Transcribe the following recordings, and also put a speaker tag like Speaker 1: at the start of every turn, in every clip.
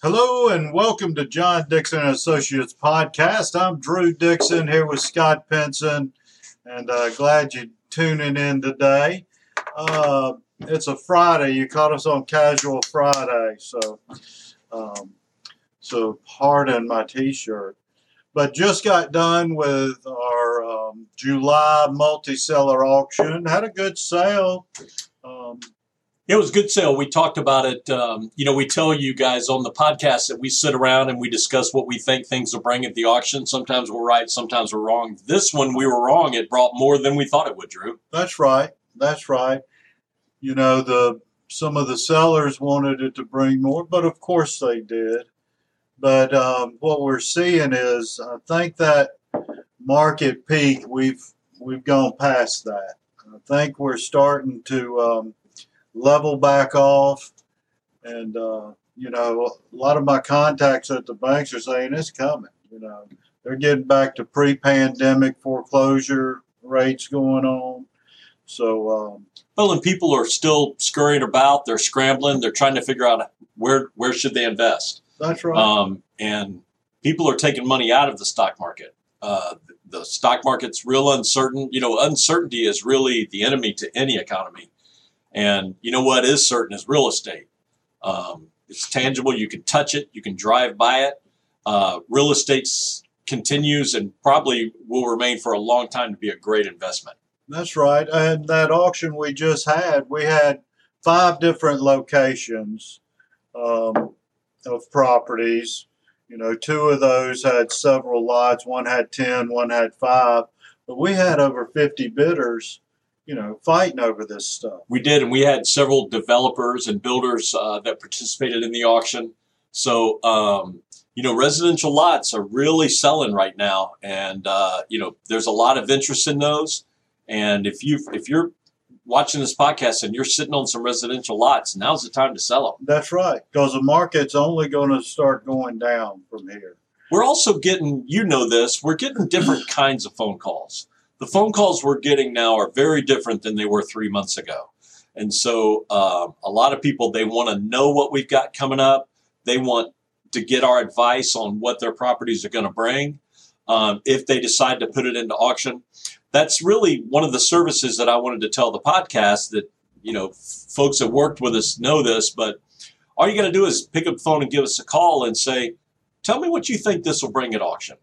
Speaker 1: Hello and welcome to John Dixon Associates podcast. I'm Drew Dixon here with Scott Penson, and uh, glad you're tuning in today. Uh, it's a Friday. You caught us on Casual Friday, so um, so pardon my T-shirt. But just got done with our um, July multi-seller auction. Had a good sale. Um,
Speaker 2: it was a good sale. We talked about it. Um, you know, we tell you guys on the podcast that we sit around and we discuss what we think things will bring at the auction. Sometimes we're right, sometimes we're wrong. This one, we were wrong. It brought more than we thought it would, Drew.
Speaker 1: That's right. That's right. You know, the some of the sellers wanted it to bring more, but of course they did. But um, what we're seeing is, I think that market peak we've we've gone past that. I think we're starting to um, level back off. And, uh, you know, a lot of my contacts at the banks are saying it's coming. You know, they're getting back to pre pandemic foreclosure rates going on. So, um,
Speaker 2: well, and people are still scurrying about. They're scrambling. They're trying to figure out where where should they invest.
Speaker 1: That's right.
Speaker 2: Um, and people are taking money out of the stock market. Uh, the stock market's real uncertain. You know, uncertainty is really the enemy to any economy. And you know what is certain is real estate. Um, it's tangible. You can touch it. You can drive by it. Uh, real estate continues and probably will remain for a long time to be a great investment.
Speaker 1: That's right. And that auction we just had, we had five different locations um, of properties. You know, two of those had several lots. One had 10, one had five. But we had over 50 bidders you know, fighting over this stuff.
Speaker 2: We did, and we had several developers and builders uh, that participated in the auction. So, um, you know, residential lots are really selling right now, and uh, you know, there's a lot of interest in those. And if you if you're watching this podcast and you're sitting on some residential lots, now's the time to sell them.
Speaker 1: That's right, because the market's only going to start going down from here.
Speaker 2: We're also getting, you know, this. We're getting different kinds of phone calls the phone calls we're getting now are very different than they were three months ago. And so uh, a lot of people, they want to know what we've got coming up. They want to get our advice on what their properties are going to bring um, if they decide to put it into auction. That's really one of the services that I wanted to tell the podcast that, you know, folks that worked with us know this, but all you got to do is pick up the phone and give us a call and say, tell me what you think this will bring at auction.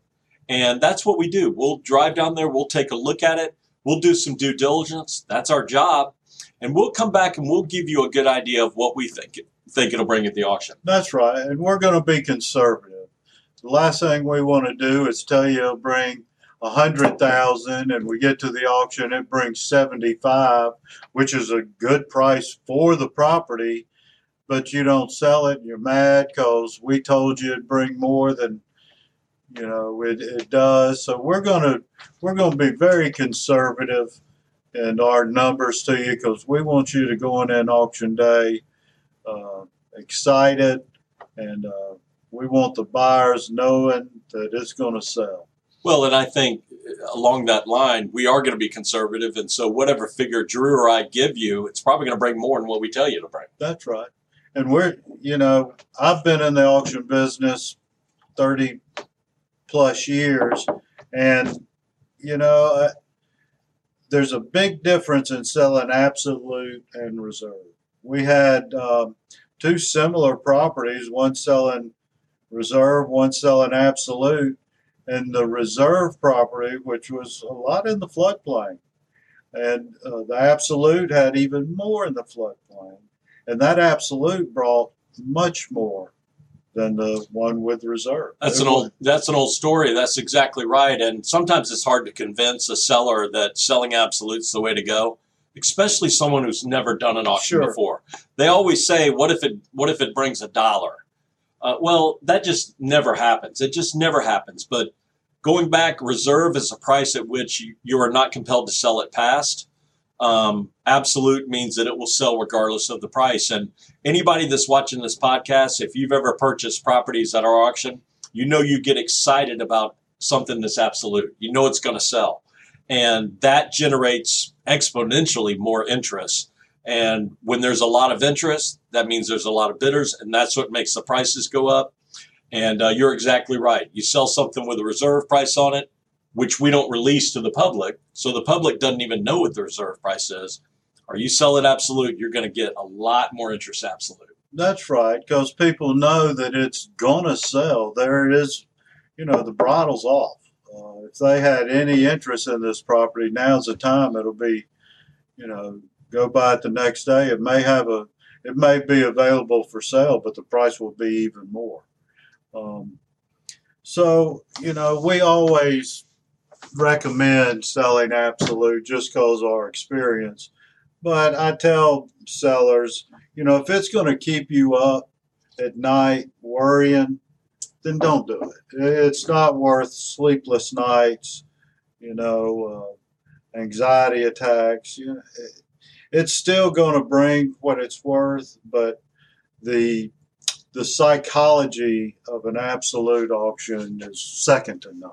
Speaker 2: And that's what we do. We'll drive down there, we'll take a look at it, we'll do some due diligence. That's our job. And we'll come back and we'll give you a good idea of what we think think it'll bring at the auction.
Speaker 1: That's right. And we're going to be conservative. The last thing we want to do is tell you it'll bring a hundred thousand and we get to the auction it brings 75 which is a good price for the property but you don't sell it and you're mad because we told you it'd bring more than you know, it, it does. So we're gonna we're gonna be very conservative in our numbers to you because we want you to go in an auction day uh, excited, and uh, we want the buyers knowing that it's going to sell.
Speaker 2: Well, and I think along that line, we are going to be conservative, and so whatever figure Drew or I give you, it's probably going to bring more than what we tell you to bring.
Speaker 1: That's right. And we're, you know, I've been in the auction business 30 plus years. And, you know, uh, there's a big difference in selling absolute and reserve. We had um, two similar properties, one selling reserve, one selling absolute. And the reserve property, which was a lot in the floodplain, and uh, the absolute had even more in the floodplain. And that absolute brought much more than the one with reserve.
Speaker 2: That's an old that's an old story. That's exactly right. And sometimes it's hard to convince a seller that selling absolute's the way to go, especially someone who's never done an auction sure. before. They always say, "What if it what if it brings a dollar?" Uh, well, that just never happens. It just never happens. But going back, reserve is a price at which you, you are not compelled to sell it past. Um, absolute means that it will sell regardless of the price. And anybody that's watching this podcast, if you've ever purchased properties at our auction, you know you get excited about something that's absolute. You know it's going to sell. And that generates exponentially more interest. And when there's a lot of interest, that means there's a lot of bidders, and that's what makes the prices go up. And uh, you're exactly right. You sell something with a reserve price on it, which we don't release to the public, so the public doesn't even know what the reserve price is. Or you sell it absolute, you're going to get a lot more interest absolute.
Speaker 1: That's right, because people know that it's gonna sell. There it is, you know, the bridle's off. Uh, if they had any interest in this property, now's the time. It'll be, you know, go buy it the next day. It may have a, it may be available for sale, but the price will be even more. Um, so, you know, we always recommend selling absolute just because our experience. But I tell sellers, you know, if it's going to keep you up at night worrying, then don't do it. It's not worth sleepless nights, you know, uh, anxiety attacks. You know, it, it's still going to bring what it's worth, but the the psychology of an absolute auction is second to none.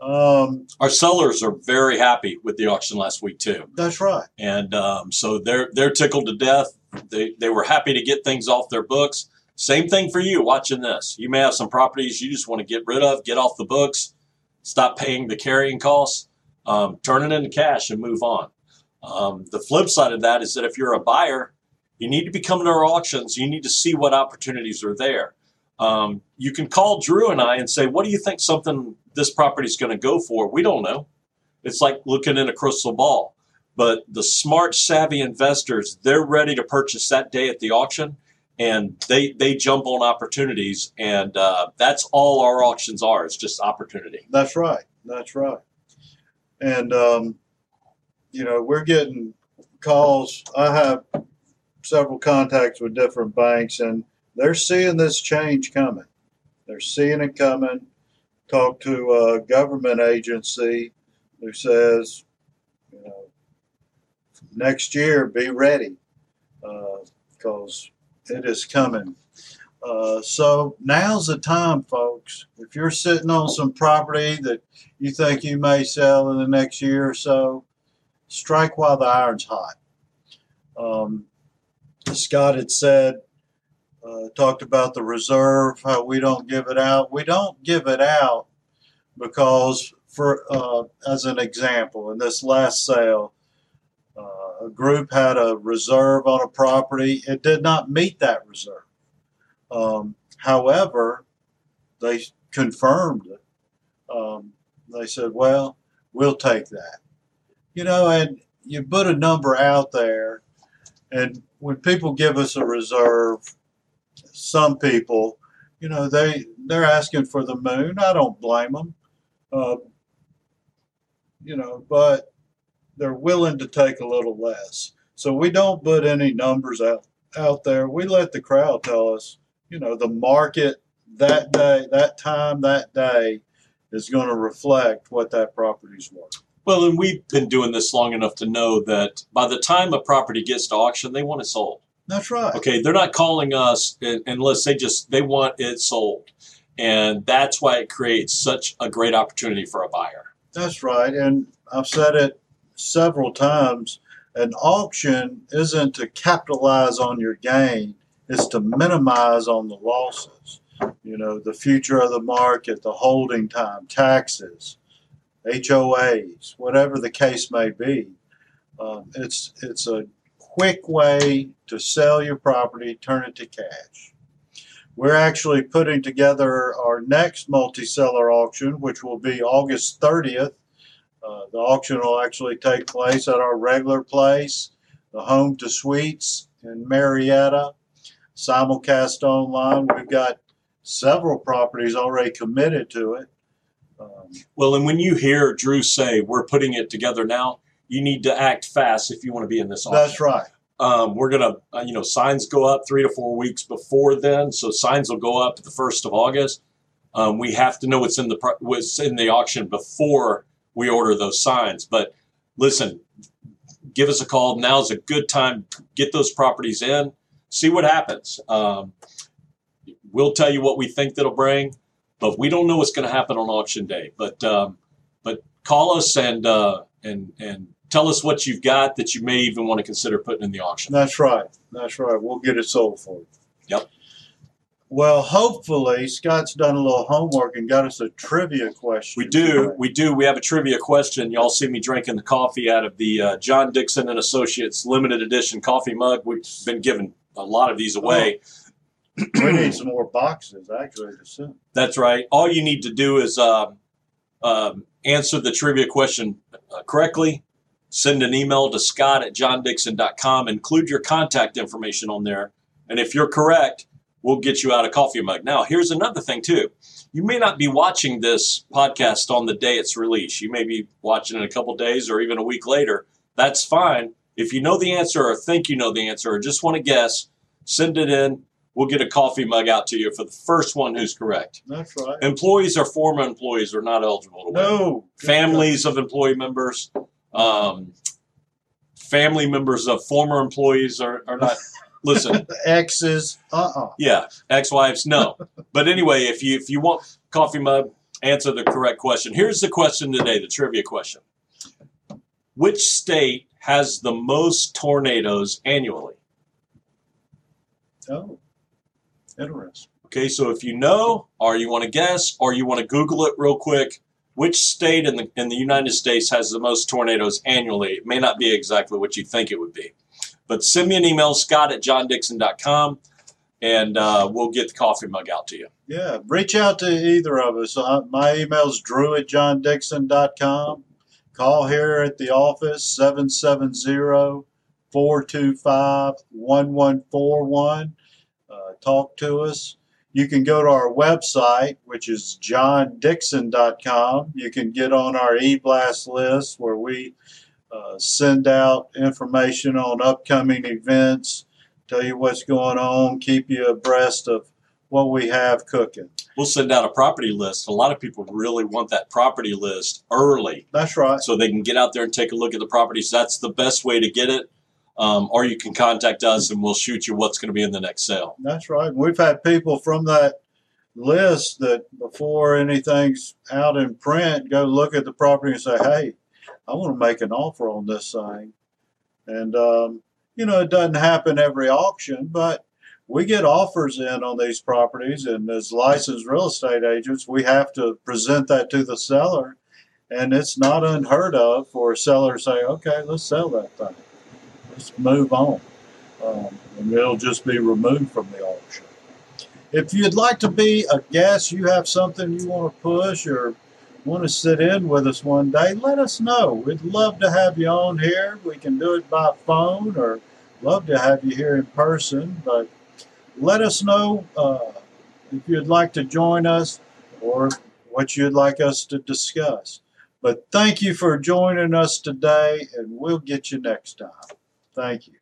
Speaker 1: Um,
Speaker 2: Our sellers are very happy with the auction last week too,
Speaker 1: that's right.
Speaker 2: and um, so they're they're tickled to death. They they were happy to get things off their books. Same thing for you watching this. You may have some properties you just want to get rid of, get off the books, stop paying the carrying costs, um, turn it into cash, and move on. Um, the flip side of that is that if you're a buyer, you need to be coming to our auctions. You need to see what opportunities are there. Um, you can call Drew and I and say, "What do you think something this property is going to go for?" We don't know. It's like looking in a crystal ball. But the smart, savvy investors, they're ready to purchase that day at the auction, and they they jump on opportunities, and uh, that's all our auctions are. It's just opportunity.
Speaker 1: That's right. That's right. And um, you know, we're getting calls. I have several contacts with different banks, and they're seeing this change coming. They're seeing it coming. Talk to a government agency who says, you know, next year be ready because it is coming. Uh, so now's the time, folks. If you're sitting on some property that you think you may sell in the next year or so, strike while the iron's hot. Um, Scott had said, uh, talked about the reserve, how we don't give it out. We don't give it out because, for uh, as an example, in this last sale, uh, a group had a reserve on a property. It did not meet that reserve. Um, however, they confirmed it. Um, they said, "Well, we'll take that." You know, and you put a number out there, and when people give us a reserve, some people, you know, they they're asking for the moon. I don't blame them, uh, you know, but they're willing to take a little less. So we don't put any numbers out out there. We let the crowd tell us, you know, the market that day, that time, that day is going to reflect what that property's worth.
Speaker 2: Well, and we've been doing this long enough to know that by the time a property gets to auction, they want it sold.
Speaker 1: That's right.
Speaker 2: Okay, they're not calling us unless they just they want it sold, and that's why it creates such a great opportunity for a buyer.
Speaker 1: That's right. And I've said it several times. An auction isn't to capitalize on your gain, it's to minimize on the losses. You know, the future of the market, the holding time, taxes, HOAs, whatever the case may be. Um, it's, it's a quick way to sell your property, turn it to cash. We're actually putting together our next multi seller auction, which will be August 30th. Uh, the auction will actually take place at our regular place, the Home2 Suites in Marietta. Simulcast online. We've got several properties already committed to it. Um,
Speaker 2: Well, and when you hear Drew say we're putting it together now, you need to act fast if you want to be in this auction.
Speaker 1: that's right.
Speaker 2: Um, we're gonna, uh, you know, signs go up three to four weeks before then, so signs will go up the first of August. Um, we have to know what's in the what's in the auction before we order those signs. But listen, give us a call. Now's a good time. Get those properties in. See what happens. Um, we'll tell you what we think that'll bring, but we don't know what's going to happen on auction day. But um, but call us and uh, and and tell us what you've got that you may even want to consider putting in the auction.
Speaker 1: That's right. That's right. We'll get it sold for you.
Speaker 2: Yep.
Speaker 1: Well, hopefully Scott's done a little homework and got us a trivia question.
Speaker 2: We do,
Speaker 1: today.
Speaker 2: we do. We have a trivia question. Y'all see me drinking the coffee out of the uh, John Dixon and Associates limited edition coffee mug. We've been giving a lot of these away.
Speaker 1: we need some more boxes actually.
Speaker 2: That's right. All you need to do is um, um, answer the trivia question uh, correctly. Send an email to scott at johndixon.com. Include your contact information on there. And if you're correct, we'll get you out a coffee mug. Now, here's another thing, too. You may not be watching this podcast on the day it's released. You may be watching in a couple days or even a week later. That's fine. If you know the answer or think you know the answer or just want to guess, send it in. We'll get a coffee mug out to you for the first one who's correct.
Speaker 1: That's right.
Speaker 2: Employees or former employees are not eligible to win.
Speaker 1: No.
Speaker 2: Families of employee members, um, family members of former employees are, are not. Listen,
Speaker 1: X's. Uh uh
Speaker 2: yeah, ex-wives, no. But anyway, if you if you want coffee mug, answer the correct question. Here's the question today, the trivia question. Which state has the most tornadoes annually?
Speaker 1: Oh. Interesting.
Speaker 2: Okay, so if you know, or you want to guess, or you want to Google it real quick, which state in the in the United States has the most tornadoes annually? It may not be exactly what you think it would be. But send me an email, scott at johndixon.com, and uh, we'll get the coffee mug out to you.
Speaker 1: Yeah. Reach out to either of us. Uh, my email's drew at johndixon.com. Call here at the office 770 425 1141. Uh, Talk to us. You can go to our website, which is johndixon.com. You can get on our e-blast list where we uh, send out information on upcoming events, tell you what's going on, keep you abreast of what we have cooking.
Speaker 2: We'll send out a property list. A lot of people really want that property list early
Speaker 1: That's right.
Speaker 2: so they can get out there and take a look at the properties. That's the best way to get it. Um, or you can contact us and we'll shoot you what's going to be in the next sale.
Speaker 1: That's right. We've had people from that list that before anything's out in print go look at the property and say, "Hey, I want to make an offer on this thing." And um, you know, it doesn't happen every auction, but we get offers in on these properties, and as licensed real estate agents, we have to present that to the seller. And it's not unheard of for a seller to say, "Okay, let's sell that thing. Let's move on." um, and it'll just be removed from the auction. If you'd like to be a guest, you have something you want to push or want to sit in with us one day, let us know. We'd love to have you on here. We can do it by phone or love to have you here in person, but let us know uh, if you'd like to join us or what you'd like us to discuss. But thank you for joining us today, and we'll get you next time. Thank you.